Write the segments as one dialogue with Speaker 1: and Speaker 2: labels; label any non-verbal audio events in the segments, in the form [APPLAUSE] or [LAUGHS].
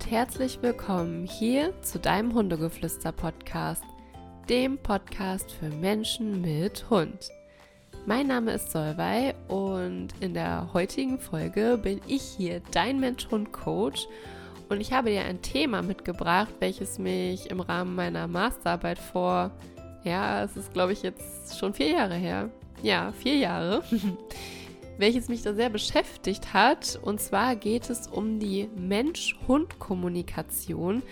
Speaker 1: und herzlich willkommen hier zu deinem Hundegeflüster-Podcast, dem Podcast für Menschen mit Hund. Mein Name ist Solvay und in der heutigen Folge bin ich hier dein Mensch-Hund-Coach und ich habe dir ein Thema mitgebracht, welches mich im Rahmen meiner Masterarbeit vor, ja, es ist glaube ich jetzt schon vier Jahre her, ja, vier Jahre, [LAUGHS] welches mich da sehr beschäftigt hat. Und zwar geht es um die Mensch-Hund-Kommunikation.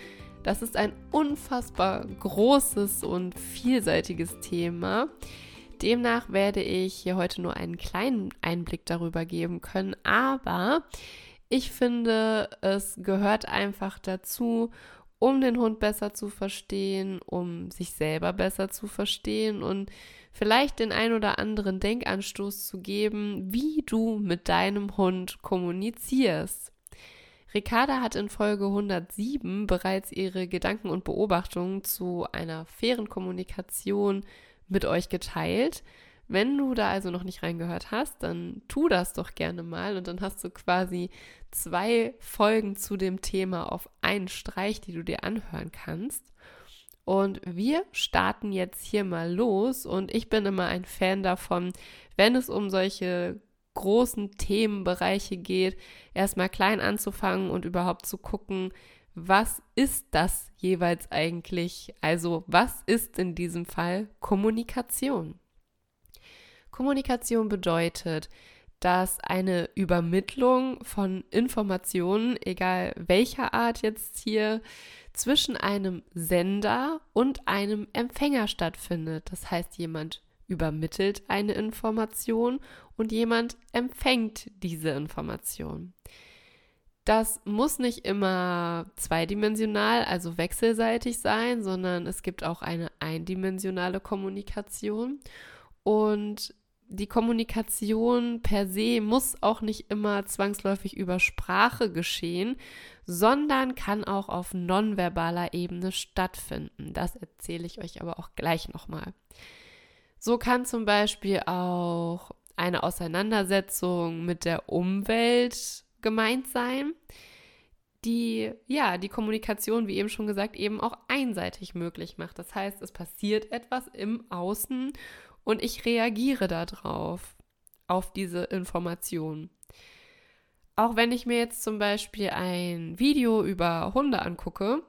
Speaker 1: Das ist ein unfassbar großes und vielseitiges Thema. Demnach werde ich hier heute nur einen kleinen Einblick darüber geben können, aber ich finde, es gehört einfach dazu, um den Hund besser zu verstehen, um sich selber besser zu verstehen und vielleicht den ein oder anderen Denkanstoß zu geben, wie du mit deinem Hund kommunizierst. Ricarda hat in Folge 107 bereits ihre Gedanken und Beobachtungen zu einer fairen Kommunikation mit euch geteilt. Wenn du da also noch nicht reingehört hast, dann tu das doch gerne mal und dann hast du quasi zwei Folgen zu dem Thema auf einen Streich, die du dir anhören kannst. Und wir starten jetzt hier mal los und ich bin immer ein Fan davon, wenn es um solche großen Themenbereiche geht, erstmal klein anzufangen und überhaupt zu gucken, was ist das jeweils eigentlich? Also was ist in diesem Fall Kommunikation? Kommunikation bedeutet, dass eine Übermittlung von Informationen, egal welcher Art jetzt hier, zwischen einem Sender und einem Empfänger stattfindet. Das heißt, jemand übermittelt eine Information und jemand empfängt diese Information. Das muss nicht immer zweidimensional, also wechselseitig sein, sondern es gibt auch eine eindimensionale Kommunikation. Und die Kommunikation per se muss auch nicht immer zwangsläufig über Sprache geschehen, sondern kann auch auf nonverbaler Ebene stattfinden. Das erzähle ich euch aber auch gleich nochmal. So kann zum Beispiel auch eine Auseinandersetzung mit der Umwelt gemeint sein, die ja die Kommunikation, wie eben schon gesagt, eben auch einseitig möglich macht. Das heißt, es passiert etwas im Außen und ich reagiere darauf, auf diese Information. Auch wenn ich mir jetzt zum Beispiel ein Video über Hunde angucke,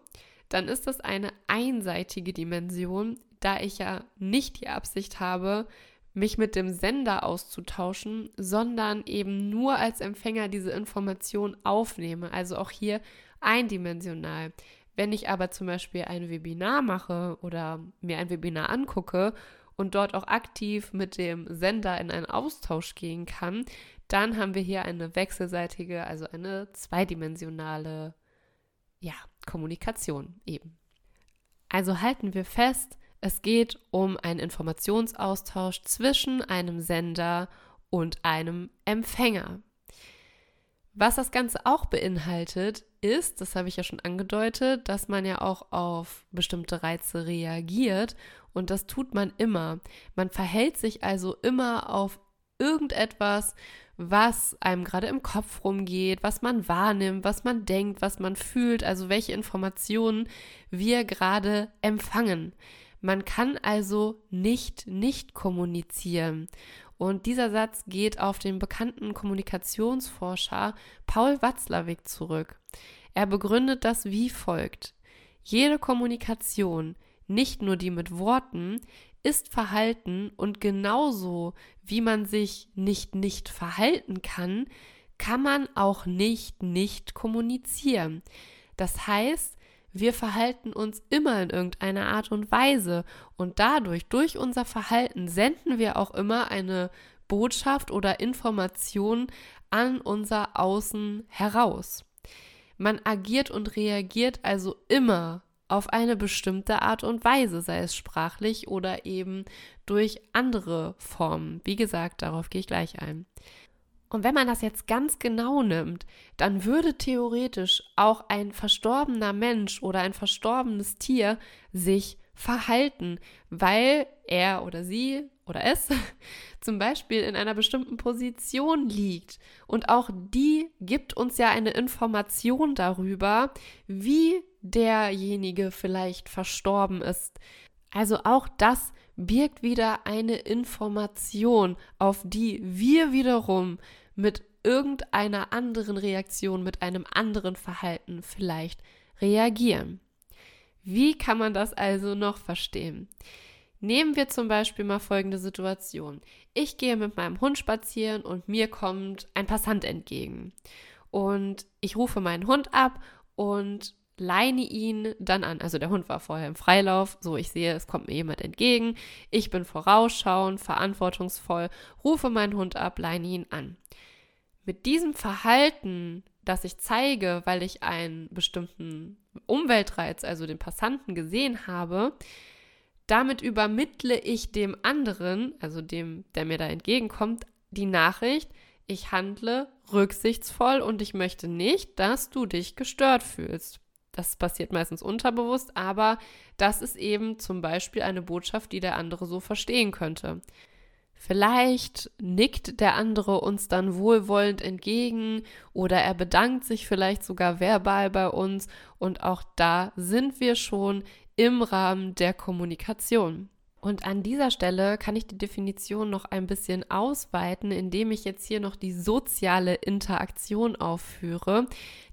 Speaker 1: dann ist das eine einseitige Dimension, da ich ja nicht die Absicht habe, mich mit dem Sender auszutauschen, sondern eben nur als Empfänger diese Information aufnehme. Also auch hier eindimensional. Wenn ich aber zum Beispiel ein Webinar mache oder mir ein Webinar angucke und dort auch aktiv mit dem Sender in einen Austausch gehen kann, dann haben wir hier eine wechselseitige, also eine zweidimensionale ja, Kommunikation eben. Also halten wir fest, es geht um einen Informationsaustausch zwischen einem Sender und einem Empfänger. Was das Ganze auch beinhaltet, ist, das habe ich ja schon angedeutet, dass man ja auch auf bestimmte Reize reagiert und das tut man immer. Man verhält sich also immer auf irgendetwas, was einem gerade im Kopf rumgeht, was man wahrnimmt, was man denkt, was man fühlt, also welche Informationen wir gerade empfangen. Man kann also nicht nicht kommunizieren. Und dieser Satz geht auf den bekannten Kommunikationsforscher Paul Watzlawick zurück. Er begründet das wie folgt. Jede Kommunikation, nicht nur die mit Worten, ist Verhalten und genauso wie man sich nicht nicht verhalten kann, kann man auch nicht nicht kommunizieren. Das heißt, wir verhalten uns immer in irgendeiner Art und Weise und dadurch, durch unser Verhalten, senden wir auch immer eine Botschaft oder Information an unser Außen heraus. Man agiert und reagiert also immer auf eine bestimmte Art und Weise, sei es sprachlich oder eben durch andere Formen. Wie gesagt, darauf gehe ich gleich ein. Und wenn man das jetzt ganz genau nimmt, dann würde theoretisch auch ein verstorbener Mensch oder ein verstorbenes Tier sich verhalten, weil er oder sie oder es [LAUGHS] zum Beispiel in einer bestimmten Position liegt. Und auch die gibt uns ja eine Information darüber, wie derjenige vielleicht verstorben ist. Also auch das birgt wieder eine Information, auf die wir wiederum mit irgendeiner anderen Reaktion, mit einem anderen Verhalten vielleicht reagieren. Wie kann man das also noch verstehen? Nehmen wir zum Beispiel mal folgende Situation. Ich gehe mit meinem Hund spazieren und mir kommt ein Passant entgegen. Und ich rufe meinen Hund ab und leine ihn dann an. Also der Hund war vorher im Freilauf, so ich sehe, es kommt mir jemand entgegen. Ich bin vorausschauend, verantwortungsvoll, rufe meinen Hund ab, leine ihn an. Mit diesem Verhalten, das ich zeige, weil ich einen bestimmten Umweltreiz, also den Passanten gesehen habe, damit übermittle ich dem anderen, also dem, der mir da entgegenkommt, die Nachricht, ich handle rücksichtsvoll und ich möchte nicht, dass du dich gestört fühlst. Das passiert meistens unterbewusst, aber das ist eben zum Beispiel eine Botschaft, die der andere so verstehen könnte. Vielleicht nickt der andere uns dann wohlwollend entgegen oder er bedankt sich vielleicht sogar verbal bei uns und auch da sind wir schon im Rahmen der Kommunikation. Und an dieser Stelle kann ich die Definition noch ein bisschen ausweiten, indem ich jetzt hier noch die soziale Interaktion aufführe,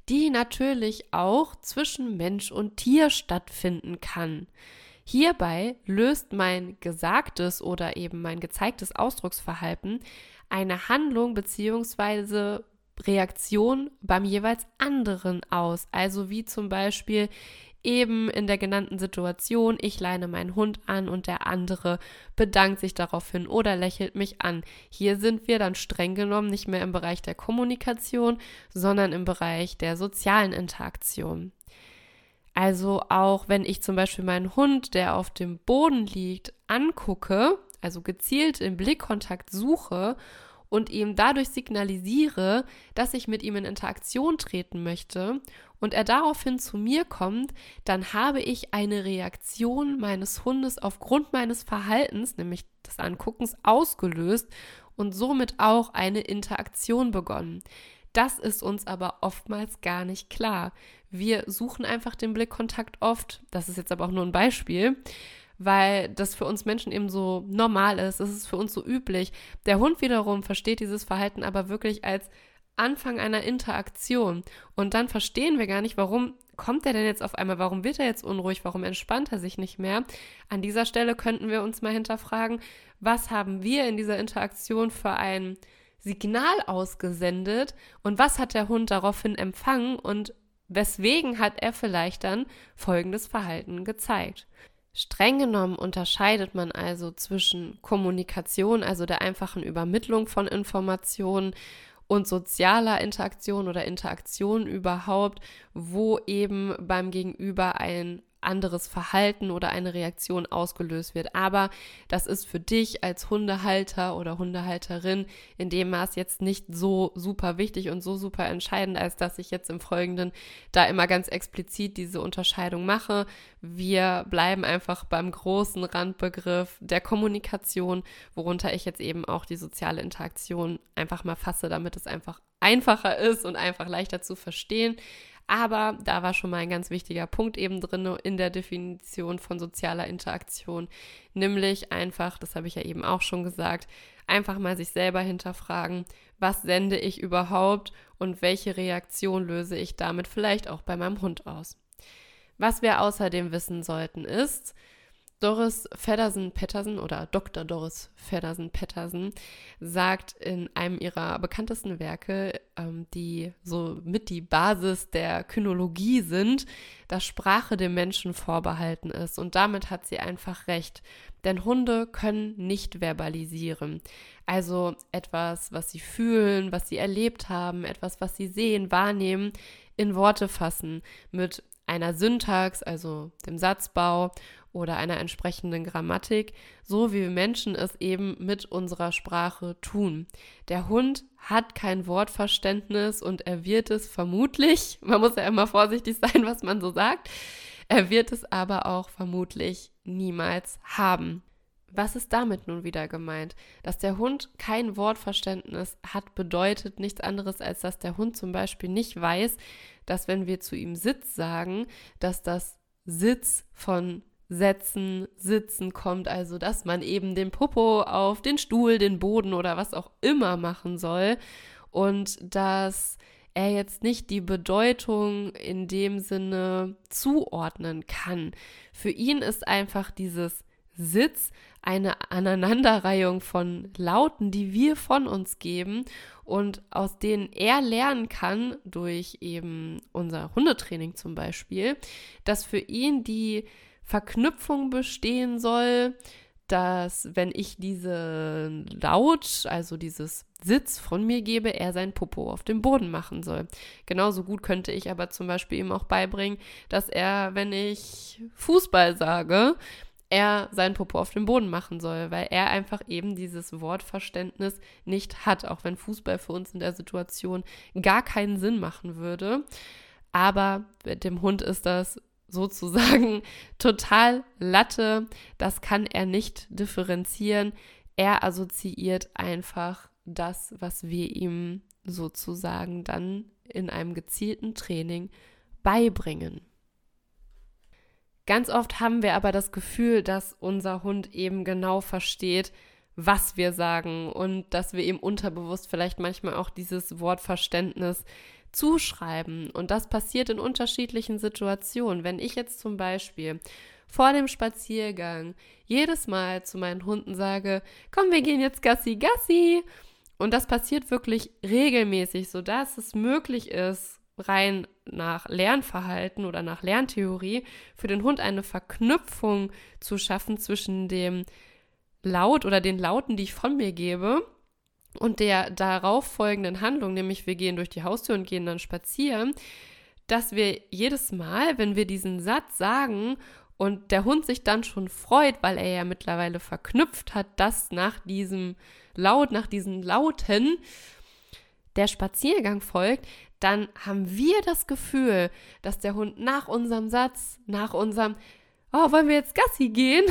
Speaker 1: die natürlich auch zwischen Mensch und Tier stattfinden kann. Hierbei löst mein gesagtes oder eben mein gezeigtes Ausdrucksverhalten eine Handlung bzw. Reaktion beim jeweils anderen aus. Also wie zum Beispiel eben in der genannten Situation, ich leine meinen Hund an und der andere bedankt sich daraufhin oder lächelt mich an. Hier sind wir dann streng genommen nicht mehr im Bereich der Kommunikation, sondern im Bereich der sozialen Interaktion. Also auch wenn ich zum Beispiel meinen Hund, der auf dem Boden liegt, angucke, also gezielt im Blickkontakt suche und ihm dadurch signalisiere, dass ich mit ihm in Interaktion treten möchte und er daraufhin zu mir kommt, dann habe ich eine Reaktion meines Hundes aufgrund meines Verhaltens, nämlich des Anguckens, ausgelöst und somit auch eine Interaktion begonnen. Das ist uns aber oftmals gar nicht klar. Wir suchen einfach den Blickkontakt oft, das ist jetzt aber auch nur ein Beispiel, weil das für uns Menschen eben so normal ist, es ist für uns so üblich. Der Hund wiederum versteht dieses Verhalten aber wirklich als Anfang einer Interaktion und dann verstehen wir gar nicht, warum kommt er denn jetzt auf einmal, warum wird er jetzt unruhig, warum entspannt er sich nicht mehr. An dieser Stelle könnten wir uns mal hinterfragen, was haben wir in dieser Interaktion für ein Signal ausgesendet und was hat der Hund daraufhin empfangen und weswegen hat er vielleicht dann folgendes Verhalten gezeigt. Streng genommen unterscheidet man also zwischen Kommunikation, also der einfachen Übermittlung von Informationen, und sozialer Interaktion oder Interaktion überhaupt, wo eben beim Gegenüber ein anderes Verhalten oder eine Reaktion ausgelöst wird. Aber das ist für dich als Hundehalter oder Hundehalterin in dem Maß jetzt nicht so super wichtig und so super entscheidend, als dass ich jetzt im Folgenden da immer ganz explizit diese Unterscheidung mache. Wir bleiben einfach beim großen Randbegriff der Kommunikation, worunter ich jetzt eben auch die soziale Interaktion einfach mal fasse, damit es einfach einfacher ist und einfach leichter zu verstehen. Aber da war schon mal ein ganz wichtiger Punkt eben drin in der Definition von sozialer Interaktion, nämlich einfach, das habe ich ja eben auch schon gesagt, einfach mal sich selber hinterfragen, was sende ich überhaupt und welche Reaktion löse ich damit vielleicht auch bei meinem Hund aus. Was wir außerdem wissen sollten ist, Doris Feddersen-Pettersen oder Dr. Doris Feddersen-Pettersen sagt in einem ihrer bekanntesten Werke, ähm, die so mit die Basis der Kynologie sind, dass Sprache dem Menschen vorbehalten ist. Und damit hat sie einfach recht. Denn Hunde können nicht verbalisieren. Also etwas, was sie fühlen, was sie erlebt haben, etwas, was sie sehen, wahrnehmen, in Worte fassen mit einer Syntax, also dem Satzbau oder einer entsprechenden Grammatik, so wie wir Menschen es eben mit unserer Sprache tun. Der Hund hat kein Wortverständnis und er wird es vermutlich, [LAUGHS] man muss ja immer vorsichtig sein, was man so sagt, er wird es aber auch vermutlich niemals haben. Was ist damit nun wieder gemeint? Dass der Hund kein Wortverständnis hat, bedeutet nichts anderes, als dass der Hund zum Beispiel nicht weiß, dass wenn wir zu ihm Sitz sagen, dass das Sitz von Setzen, Sitzen kommt, also dass man eben den Popo auf den Stuhl, den Boden oder was auch immer machen soll und dass er jetzt nicht die Bedeutung in dem Sinne zuordnen kann. Für ihn ist einfach dieses Sitz eine Aneinanderreihung von Lauten, die wir von uns geben und aus denen er lernen kann, durch eben unser Hundetraining zum Beispiel, dass für ihn die Verknüpfung bestehen soll, dass wenn ich diese Laut, also dieses Sitz von mir gebe, er sein Popo auf dem Boden machen soll. Genauso gut könnte ich aber zum Beispiel ihm auch beibringen, dass er, wenn ich Fußball sage, er sein Popo auf dem Boden machen soll, weil er einfach eben dieses Wortverständnis nicht hat, auch wenn Fußball für uns in der Situation gar keinen Sinn machen würde. Aber mit dem Hund ist das sozusagen [LAUGHS] total Latte. Das kann er nicht differenzieren. Er assoziiert einfach das, was wir ihm sozusagen dann in einem gezielten Training beibringen. Ganz oft haben wir aber das Gefühl, dass unser Hund eben genau versteht, was wir sagen und dass wir ihm unterbewusst vielleicht manchmal auch dieses Wortverständnis zuschreiben. Und das passiert in unterschiedlichen Situationen. Wenn ich jetzt zum Beispiel vor dem Spaziergang jedes Mal zu meinen Hunden sage, komm, wir gehen jetzt Gassi, Gassi. Und das passiert wirklich regelmäßig, sodass es möglich ist, rein nach Lernverhalten oder nach Lerntheorie für den Hund eine Verknüpfung zu schaffen zwischen dem Laut oder den Lauten, die ich von mir gebe, und der darauf folgenden Handlung, nämlich wir gehen durch die Haustür und gehen dann spazieren, dass wir jedes Mal, wenn wir diesen Satz sagen und der Hund sich dann schon freut, weil er ja mittlerweile verknüpft hat, dass nach diesem Laut, nach diesen Lauten der Spaziergang folgt, dann haben wir das Gefühl, dass der Hund nach unserem Satz, nach unserem, oh, wollen wir jetzt Gassi gehen?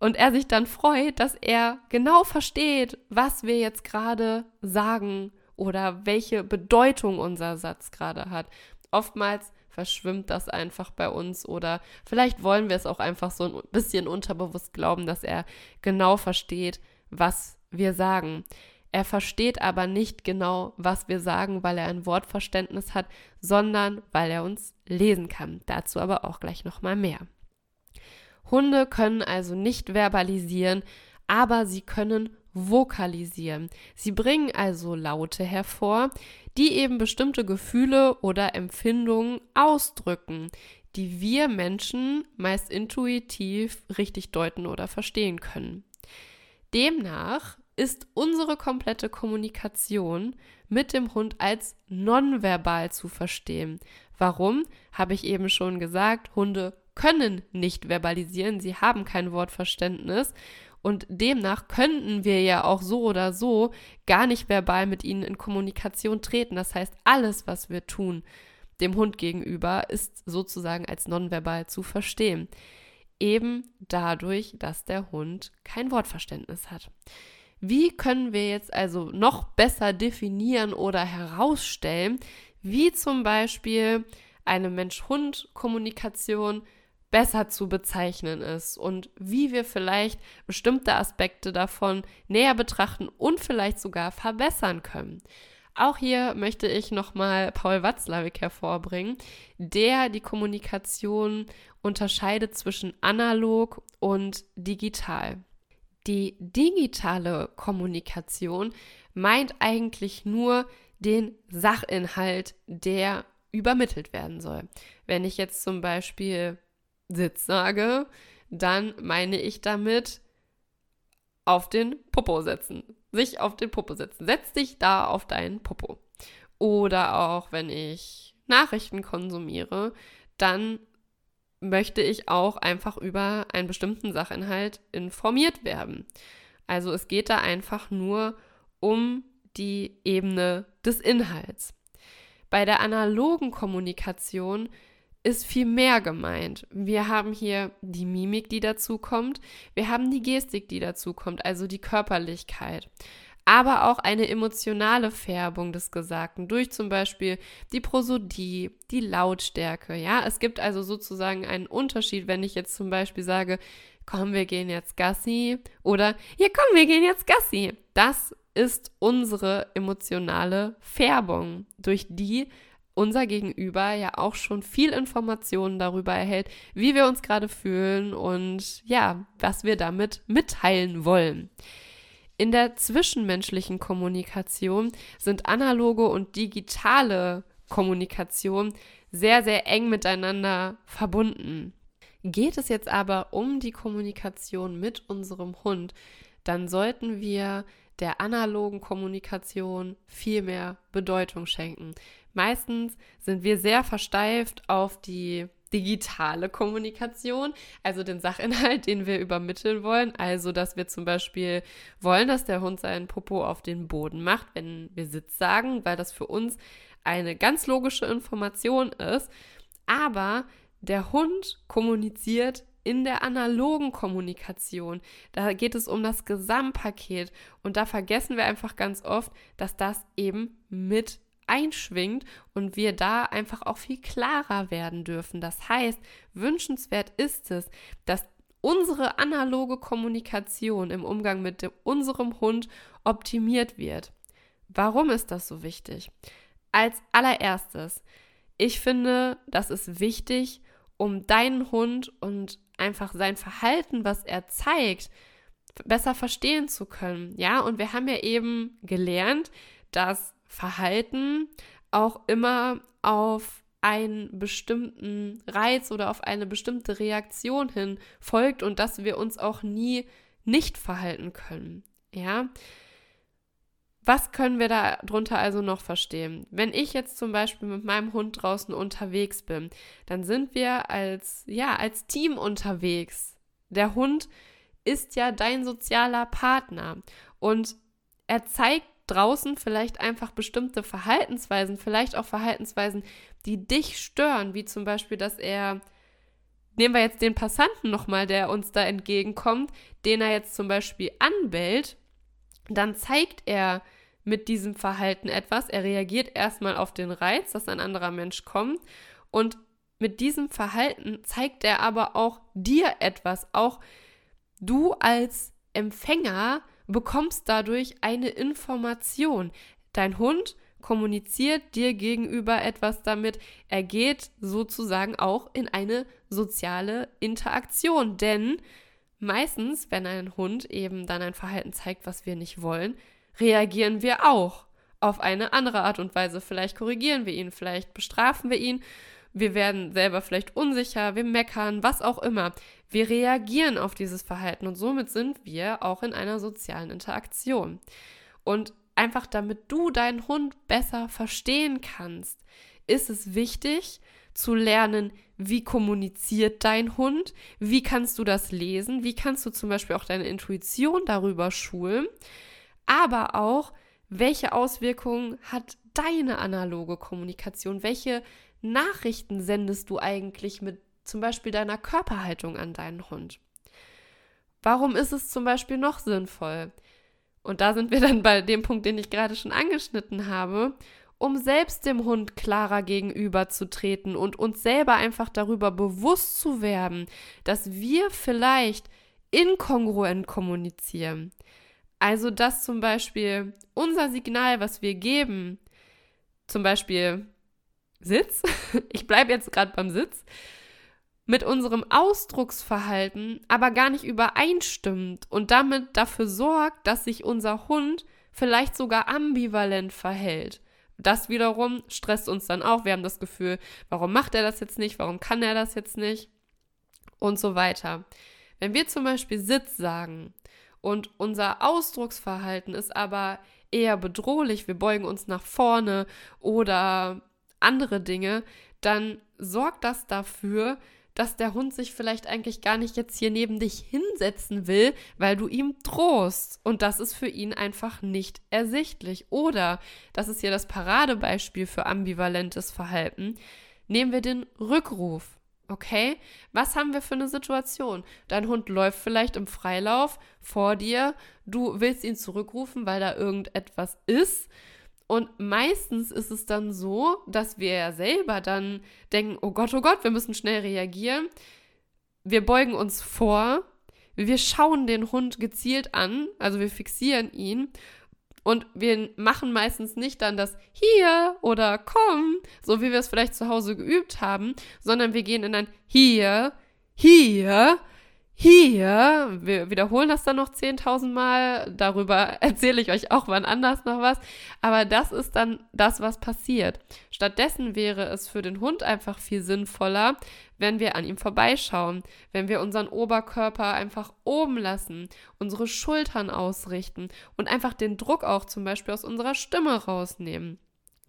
Speaker 1: Und er sich dann freut, dass er genau versteht, was wir jetzt gerade sagen oder welche Bedeutung unser Satz gerade hat. Oftmals verschwimmt das einfach bei uns oder vielleicht wollen wir es auch einfach so ein bisschen unterbewusst glauben, dass er genau versteht, was wir sagen. Er versteht aber nicht genau, was wir sagen, weil er ein Wortverständnis hat, sondern weil er uns lesen kann. Dazu aber auch gleich nochmal mehr. Hunde können also nicht verbalisieren, aber sie können vokalisieren. Sie bringen also Laute hervor, die eben bestimmte Gefühle oder Empfindungen ausdrücken, die wir Menschen meist intuitiv richtig deuten oder verstehen können. Demnach ist unsere komplette Kommunikation mit dem Hund als nonverbal zu verstehen. Warum? Habe ich eben schon gesagt, Hunde können nicht verbalisieren, sie haben kein Wortverständnis und demnach könnten wir ja auch so oder so gar nicht verbal mit ihnen in Kommunikation treten. Das heißt, alles, was wir tun dem Hund gegenüber, ist sozusagen als nonverbal zu verstehen. Eben dadurch, dass der Hund kein Wortverständnis hat. Wie können wir jetzt also noch besser definieren oder herausstellen, wie zum Beispiel eine Mensch-Hund-Kommunikation besser zu bezeichnen ist und wie wir vielleicht bestimmte Aspekte davon näher betrachten und vielleicht sogar verbessern können. Auch hier möchte ich nochmal Paul Watzlawick hervorbringen, der die Kommunikation unterscheidet zwischen analog und digital. Die digitale Kommunikation meint eigentlich nur den Sachinhalt, der übermittelt werden soll. Wenn ich jetzt zum Beispiel Sitz sage, dann meine ich damit auf den Popo setzen. Sich auf den Popo setzen. Setz dich da auf deinen Popo. Oder auch wenn ich Nachrichten konsumiere, dann möchte ich auch einfach über einen bestimmten Sachinhalt informiert werden. Also es geht da einfach nur um die Ebene des Inhalts. Bei der analogen Kommunikation ist viel mehr gemeint. Wir haben hier die Mimik, die dazu kommt. Wir haben die Gestik, die dazu kommt, also die Körperlichkeit. Aber auch eine emotionale Färbung des Gesagten durch zum Beispiel die Prosodie, die Lautstärke. Ja, es gibt also sozusagen einen Unterschied, wenn ich jetzt zum Beispiel sage, komm, wir gehen jetzt Gassi oder ja, komm, wir gehen jetzt Gassi. Das ist unsere emotionale Färbung, durch die unser Gegenüber ja auch schon viel Informationen darüber erhält, wie wir uns gerade fühlen und ja, was wir damit mitteilen wollen. In der zwischenmenschlichen Kommunikation sind analoge und digitale Kommunikation sehr, sehr eng miteinander verbunden. Geht es jetzt aber um die Kommunikation mit unserem Hund, dann sollten wir der analogen Kommunikation viel mehr Bedeutung schenken. Meistens sind wir sehr versteift auf die digitale Kommunikation, also den Sachinhalt, [LAUGHS] den wir übermitteln wollen. Also, dass wir zum Beispiel wollen, dass der Hund seinen Popo auf den Boden macht, wenn wir Sitz sagen, weil das für uns eine ganz logische Information ist. Aber der Hund kommuniziert in der analogen Kommunikation. Da geht es um das Gesamtpaket und da vergessen wir einfach ganz oft, dass das eben mit einschwingt und wir da einfach auch viel klarer werden dürfen. Das heißt, wünschenswert ist es, dass unsere analoge Kommunikation im Umgang mit unserem Hund optimiert wird. Warum ist das so wichtig? Als allererstes, ich finde, das ist wichtig, um deinen Hund und einfach sein Verhalten, was er zeigt, besser verstehen zu können. Ja, und wir haben ja eben gelernt, dass Verhalten auch immer auf einen bestimmten Reiz oder auf eine bestimmte Reaktion hin folgt und dass wir uns auch nie nicht verhalten können. Ja. Was können wir darunter also noch verstehen? Wenn ich jetzt zum Beispiel mit meinem Hund draußen unterwegs bin, dann sind wir als, ja, als Team unterwegs. Der Hund ist ja dein sozialer Partner und er zeigt draußen vielleicht einfach bestimmte Verhaltensweisen, vielleicht auch Verhaltensweisen, die dich stören, wie zum Beispiel, dass er, nehmen wir jetzt den Passanten nochmal, der uns da entgegenkommt, den er jetzt zum Beispiel anbellt, dann zeigt er mit diesem Verhalten etwas. Er reagiert erstmal auf den Reiz, dass ein anderer Mensch kommt und mit diesem Verhalten zeigt er aber auch dir etwas, auch du als Empfänger bekommst dadurch eine Information. Dein Hund kommuniziert dir gegenüber etwas damit. Er geht sozusagen auch in eine soziale Interaktion. Denn meistens, wenn ein Hund eben dann ein Verhalten zeigt, was wir nicht wollen, reagieren wir auch auf eine andere Art und Weise. Vielleicht korrigieren wir ihn, vielleicht bestrafen wir ihn. Wir werden selber vielleicht unsicher, wir meckern, was auch immer. Wir reagieren auf dieses Verhalten und somit sind wir auch in einer sozialen Interaktion. Und einfach damit du deinen Hund besser verstehen kannst, ist es wichtig zu lernen, wie kommuniziert dein Hund, wie kannst du das lesen, wie kannst du zum Beispiel auch deine Intuition darüber schulen, aber auch, welche Auswirkungen hat deine analoge Kommunikation, welche Nachrichten sendest du eigentlich mit zum Beispiel deiner Körperhaltung an deinen Hund? Warum ist es zum Beispiel noch sinnvoll? Und da sind wir dann bei dem Punkt, den ich gerade schon angeschnitten habe, um selbst dem Hund klarer gegenüberzutreten und uns selber einfach darüber bewusst zu werden, dass wir vielleicht inkongruent kommunizieren. Also, dass zum Beispiel unser Signal, was wir geben, zum Beispiel Sitz, [LAUGHS] ich bleibe jetzt gerade beim Sitz, mit unserem Ausdrucksverhalten aber gar nicht übereinstimmt und damit dafür sorgt, dass sich unser Hund vielleicht sogar ambivalent verhält. Das wiederum stresst uns dann auch. Wir haben das Gefühl, warum macht er das jetzt nicht? Warum kann er das jetzt nicht? Und so weiter. Wenn wir zum Beispiel Sitz sagen und unser Ausdrucksverhalten ist aber eher bedrohlich, wir beugen uns nach vorne oder andere Dinge, dann sorgt das dafür, dass der Hund sich vielleicht eigentlich gar nicht jetzt hier neben dich hinsetzen will, weil du ihm drohst. Und das ist für ihn einfach nicht ersichtlich. Oder, das ist hier das Paradebeispiel für ambivalentes Verhalten, Nehmen wir den Rückruf. Okay, was haben wir für eine Situation? Dein Hund läuft vielleicht im Freilauf vor dir, du willst ihn zurückrufen, weil da irgendetwas ist. Und meistens ist es dann so, dass wir ja selber dann denken, oh Gott, oh Gott, wir müssen schnell reagieren. Wir beugen uns vor, wir schauen den Hund gezielt an, also wir fixieren ihn. Und wir machen meistens nicht dann das hier oder komm, so wie wir es vielleicht zu Hause geübt haben, sondern wir gehen in ein hier, hier, hier. Wir wiederholen das dann noch 10.000 Mal. Darüber [LAUGHS] erzähle ich euch auch wann anders noch was. Aber das ist dann das, was passiert. Stattdessen wäre es für den Hund einfach viel sinnvoller, wenn wir an ihm vorbeischauen, wenn wir unseren Oberkörper einfach oben lassen, unsere Schultern ausrichten und einfach den Druck auch zum Beispiel aus unserer Stimme rausnehmen.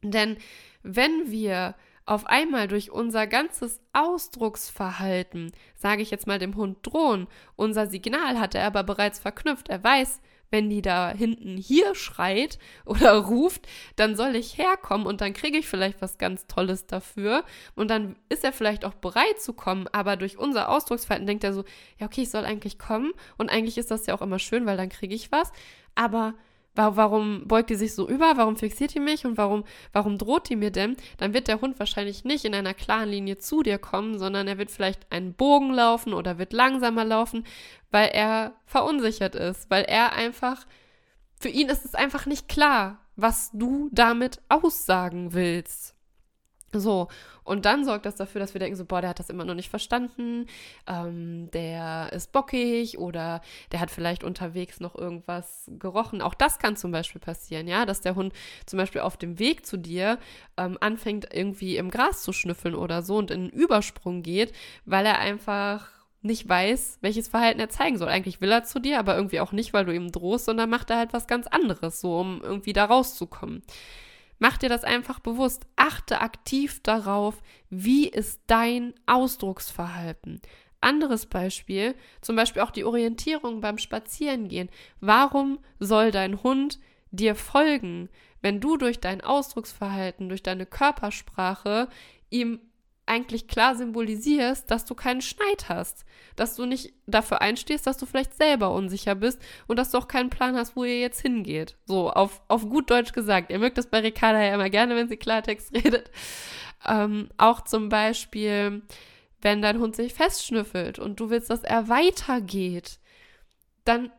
Speaker 1: Denn wenn wir auf einmal durch unser ganzes Ausdrucksverhalten, sage ich jetzt mal dem Hund drohen, unser Signal hat er aber bereits verknüpft, er weiß, wenn die da hinten hier schreit oder [LAUGHS] ruft, dann soll ich herkommen und dann kriege ich vielleicht was ganz Tolles dafür. Und dann ist er vielleicht auch bereit zu kommen, aber durch unser Ausdrucksverhalten denkt er so, ja, okay, ich soll eigentlich kommen. Und eigentlich ist das ja auch immer schön, weil dann kriege ich was. Aber warum beugt die sich so über? Warum fixiert die mich? Und warum, warum droht die mir denn? Dann wird der Hund wahrscheinlich nicht in einer klaren Linie zu dir kommen, sondern er wird vielleicht einen Bogen laufen oder wird langsamer laufen, weil er verunsichert ist, weil er einfach, für ihn ist es einfach nicht klar, was du damit aussagen willst. So, und dann sorgt das dafür, dass wir denken, so, boah, der hat das immer noch nicht verstanden, ähm, der ist bockig oder der hat vielleicht unterwegs noch irgendwas gerochen. Auch das kann zum Beispiel passieren, ja, dass der Hund zum Beispiel auf dem Weg zu dir ähm, anfängt, irgendwie im Gras zu schnüffeln oder so und in einen Übersprung geht, weil er einfach nicht weiß, welches Verhalten er zeigen soll. Eigentlich will er zu dir, aber irgendwie auch nicht, weil du ihm drohst, sondern macht er halt was ganz anderes, so um irgendwie da rauszukommen. Mach dir das einfach bewusst. Achte aktiv darauf, wie ist dein Ausdrucksverhalten. Anderes Beispiel, zum Beispiel auch die Orientierung beim Spazierengehen. Warum soll dein Hund dir folgen, wenn du durch dein Ausdrucksverhalten, durch deine Körpersprache ihm eigentlich klar symbolisierst, dass du keinen Schneid hast, dass du nicht dafür einstehst, dass du vielleicht selber unsicher bist und dass du auch keinen Plan hast, wo ihr jetzt hingeht. So, auf, auf gut Deutsch gesagt. Ihr mögt das bei Ricarda ja immer gerne, wenn sie Klartext [LAUGHS] redet. Ähm, auch zum Beispiel, wenn dein Hund sich festschnüffelt und du willst, dass er weitergeht, dann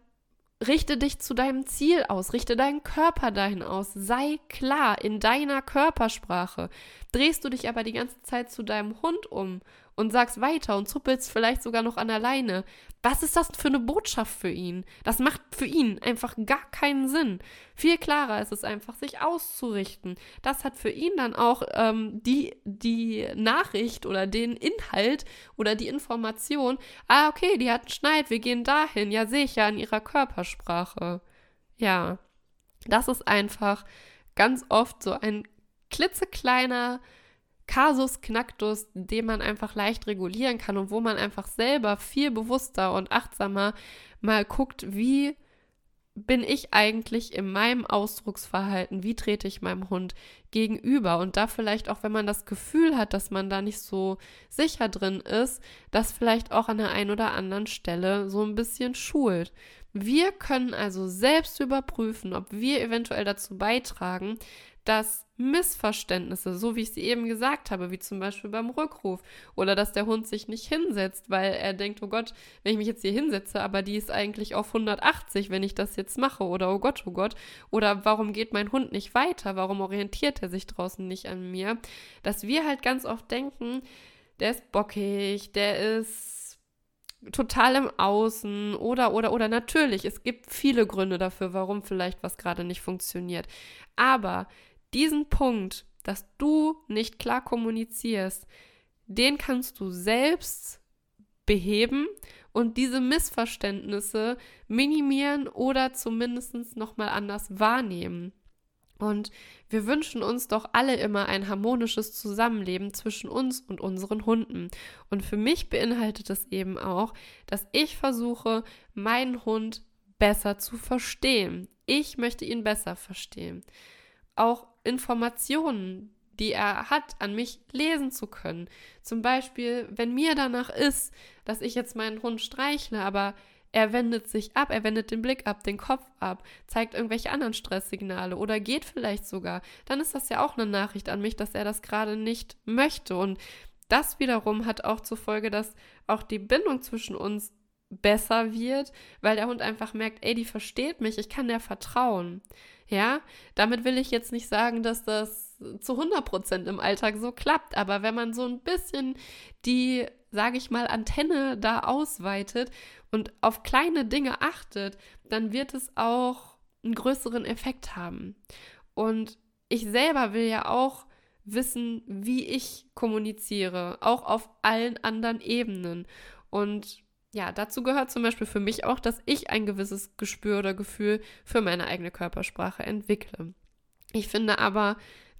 Speaker 1: richte dich zu deinem Ziel aus, richte deinen Körper dahin aus, sei klar in deiner Körpersprache. Drehst du dich aber die ganze Zeit zu deinem Hund um und sagst weiter und zuppelst vielleicht sogar noch an der Leine. Was ist das für eine Botschaft für ihn? Das macht für ihn einfach gar keinen Sinn. Viel klarer ist es einfach, sich auszurichten. Das hat für ihn dann auch ähm, die, die Nachricht oder den Inhalt oder die Information. Ah, okay, die hat einen Schneid, wir gehen dahin. Ja, sehe ich ja in ihrer Körpersprache. Ja, das ist einfach ganz oft so ein klitzekleiner Kasus Knacktus, den man einfach leicht regulieren kann und wo man einfach selber viel bewusster und achtsamer mal guckt, wie bin ich eigentlich in meinem Ausdrucksverhalten, wie trete ich meinem Hund gegenüber und da vielleicht auch, wenn man das Gefühl hat, dass man da nicht so sicher drin ist, das vielleicht auch an der einen oder anderen Stelle so ein bisschen schult. Wir können also selbst überprüfen, ob wir eventuell dazu beitragen, dass Missverständnisse, so wie ich sie eben gesagt habe, wie zum Beispiel beim Rückruf oder dass der Hund sich nicht hinsetzt, weil er denkt, oh Gott, wenn ich mich jetzt hier hinsetze, aber die ist eigentlich auf 180, wenn ich das jetzt mache oder oh Gott, oh Gott, oder warum geht mein Hund nicht weiter, warum orientiert er sich draußen nicht an mir, dass wir halt ganz oft denken, der ist bockig, der ist total im Außen oder, oder, oder natürlich, es gibt viele Gründe dafür, warum vielleicht was gerade nicht funktioniert. Aber diesen Punkt, dass du nicht klar kommunizierst, den kannst du selbst beheben und diese Missverständnisse minimieren oder zumindest nochmal anders wahrnehmen. Und wir wünschen uns doch alle immer ein harmonisches Zusammenleben zwischen uns und unseren Hunden. Und für mich beinhaltet es eben auch, dass ich versuche, meinen Hund besser zu verstehen. Ich möchte ihn besser verstehen. Auch Informationen, die er hat, an mich lesen zu können. Zum Beispiel, wenn mir danach ist, dass ich jetzt meinen Hund streichle, aber er wendet sich ab, er wendet den Blick ab, den Kopf ab, zeigt irgendwelche anderen Stresssignale oder geht vielleicht sogar, dann ist das ja auch eine Nachricht an mich, dass er das gerade nicht möchte. Und das wiederum hat auch zur Folge, dass auch die Bindung zwischen uns besser wird, weil der Hund einfach merkt, ey, die versteht mich, ich kann der vertrauen. Ja, damit will ich jetzt nicht sagen, dass das zu 100% im Alltag so klappt, aber wenn man so ein bisschen die, sage ich mal, Antenne da ausweitet und auf kleine Dinge achtet, dann wird es auch einen größeren Effekt haben. Und ich selber will ja auch wissen, wie ich kommuniziere, auch auf allen anderen Ebenen. Und ja, dazu gehört zum Beispiel für mich auch, dass ich ein gewisses Gespür oder Gefühl für meine eigene Körpersprache entwickle. Ich finde aber,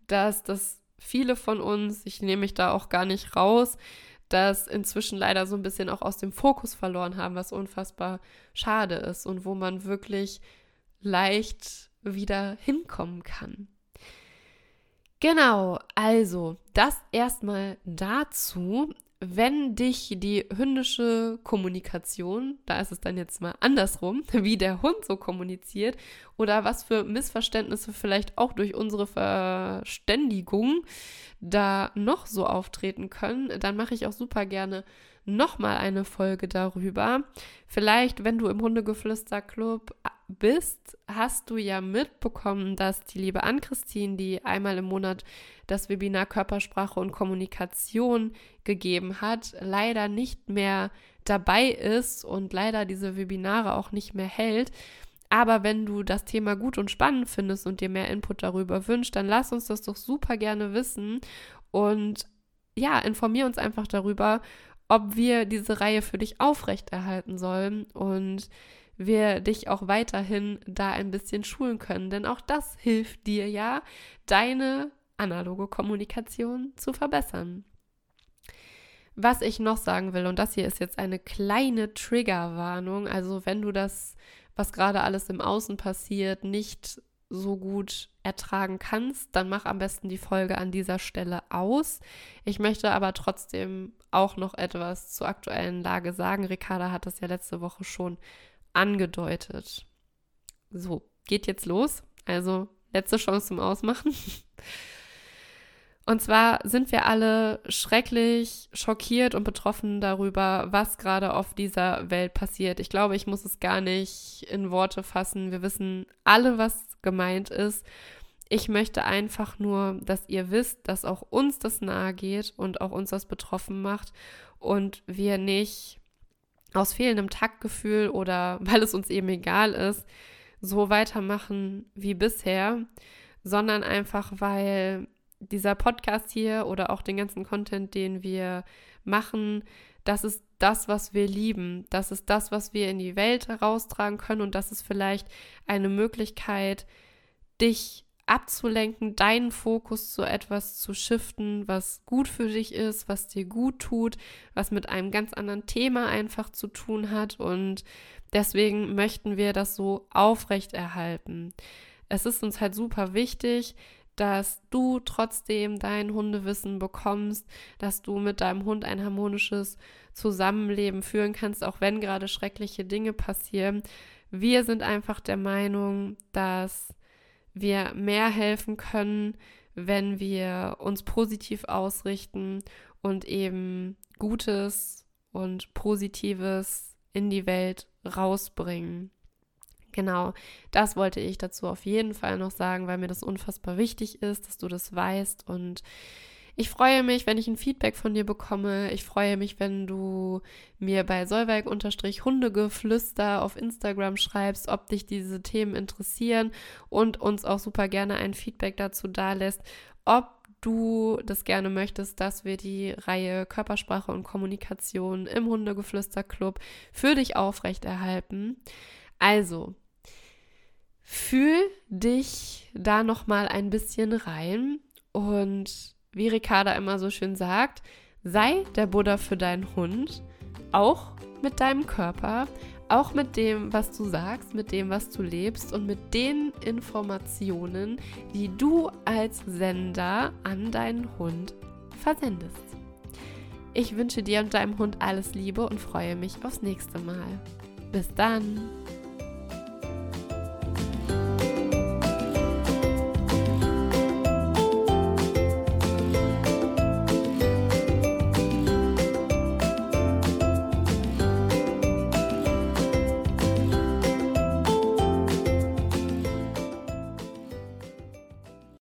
Speaker 1: dass das viele von uns, ich nehme mich da auch gar nicht raus, das inzwischen leider so ein bisschen auch aus dem Fokus verloren haben, was unfassbar schade ist und wo man wirklich leicht wieder hinkommen kann. Genau, also das erstmal dazu wenn dich die hündische Kommunikation, da ist es dann jetzt mal andersrum, [LAUGHS] wie der Hund so kommuniziert oder was für Missverständnisse vielleicht auch durch unsere Verständigung da noch so auftreten können, dann mache ich auch super gerne nochmal eine Folge darüber. Vielleicht, wenn du im Hundegeflüster-Club bist, hast du ja mitbekommen, dass die liebe Ann-Christine, die einmal im Monat das Webinar Körpersprache und Kommunikation gegeben hat, leider nicht mehr dabei ist und leider diese Webinare auch nicht mehr hält. Aber wenn du das Thema gut und spannend findest und dir mehr Input darüber wünschst, dann lass uns das doch super gerne wissen und ja, informier uns einfach darüber, ob wir diese Reihe für dich aufrechterhalten sollen und wir dich auch weiterhin da ein bisschen schulen können. Denn auch das hilft dir ja, deine analoge Kommunikation zu verbessern. Was ich noch sagen will, und das hier ist jetzt eine kleine Triggerwarnung, also wenn du das, was gerade alles im Außen passiert, nicht so gut ertragen kannst, dann mach am besten die Folge an dieser Stelle aus. Ich möchte aber trotzdem auch noch etwas zur aktuellen Lage sagen. Ricarda hat das ja letzte Woche schon angedeutet. So, geht jetzt los. Also letzte Chance zum Ausmachen. [LAUGHS] Und zwar sind wir alle schrecklich schockiert und betroffen darüber, was gerade auf dieser Welt passiert. Ich glaube, ich muss es gar nicht in Worte fassen. Wir wissen alle, was gemeint ist. Ich möchte einfach nur, dass ihr wisst, dass auch uns das nahe geht und auch uns das betroffen macht und wir nicht aus fehlendem Taktgefühl oder [LAUGHS] weil es uns eben egal ist, so weitermachen wie bisher, sondern einfach, weil dieser Podcast hier oder auch den ganzen Content, den wir machen, das ist das, was wir lieben. Das ist das, was wir in die Welt heraustragen können und das ist vielleicht eine Möglichkeit, dich abzulenken, deinen Fokus zu etwas zu shiften, was gut für dich ist, was dir gut tut, was mit einem ganz anderen Thema einfach zu tun hat und deswegen möchten wir das so aufrechterhalten. Es ist uns halt super wichtig, dass du trotzdem dein Hundewissen bekommst, dass du mit deinem Hund ein harmonisches Zusammenleben führen kannst, auch wenn gerade schreckliche Dinge passieren. Wir sind einfach der Meinung, dass wir mehr helfen können, wenn wir uns positiv ausrichten und eben Gutes und Positives in die Welt rausbringen. Genau, das wollte ich dazu auf jeden Fall noch sagen, weil mir das unfassbar wichtig ist, dass du das weißt und ich freue mich, wenn ich ein Feedback von dir bekomme. Ich freue mich, wenn du mir bei Solveig-Hundegeflüster auf Instagram schreibst, ob dich diese Themen interessieren und uns auch super gerne ein Feedback dazu dalässt, ob du das gerne möchtest, dass wir die Reihe Körpersprache und Kommunikation im Hundegeflüster-Club für dich aufrechterhalten. Also, fühl dich da noch mal ein bisschen rein und wie Ricarda immer so schön sagt, sei der Buddha für deinen Hund, auch mit deinem Körper, Auch mit dem, was du sagst, mit dem, was du lebst und mit den Informationen, die du als Sender an deinen Hund versendest. Ich wünsche dir und deinem Hund alles Liebe und freue mich aufs nächste Mal. Bis dann!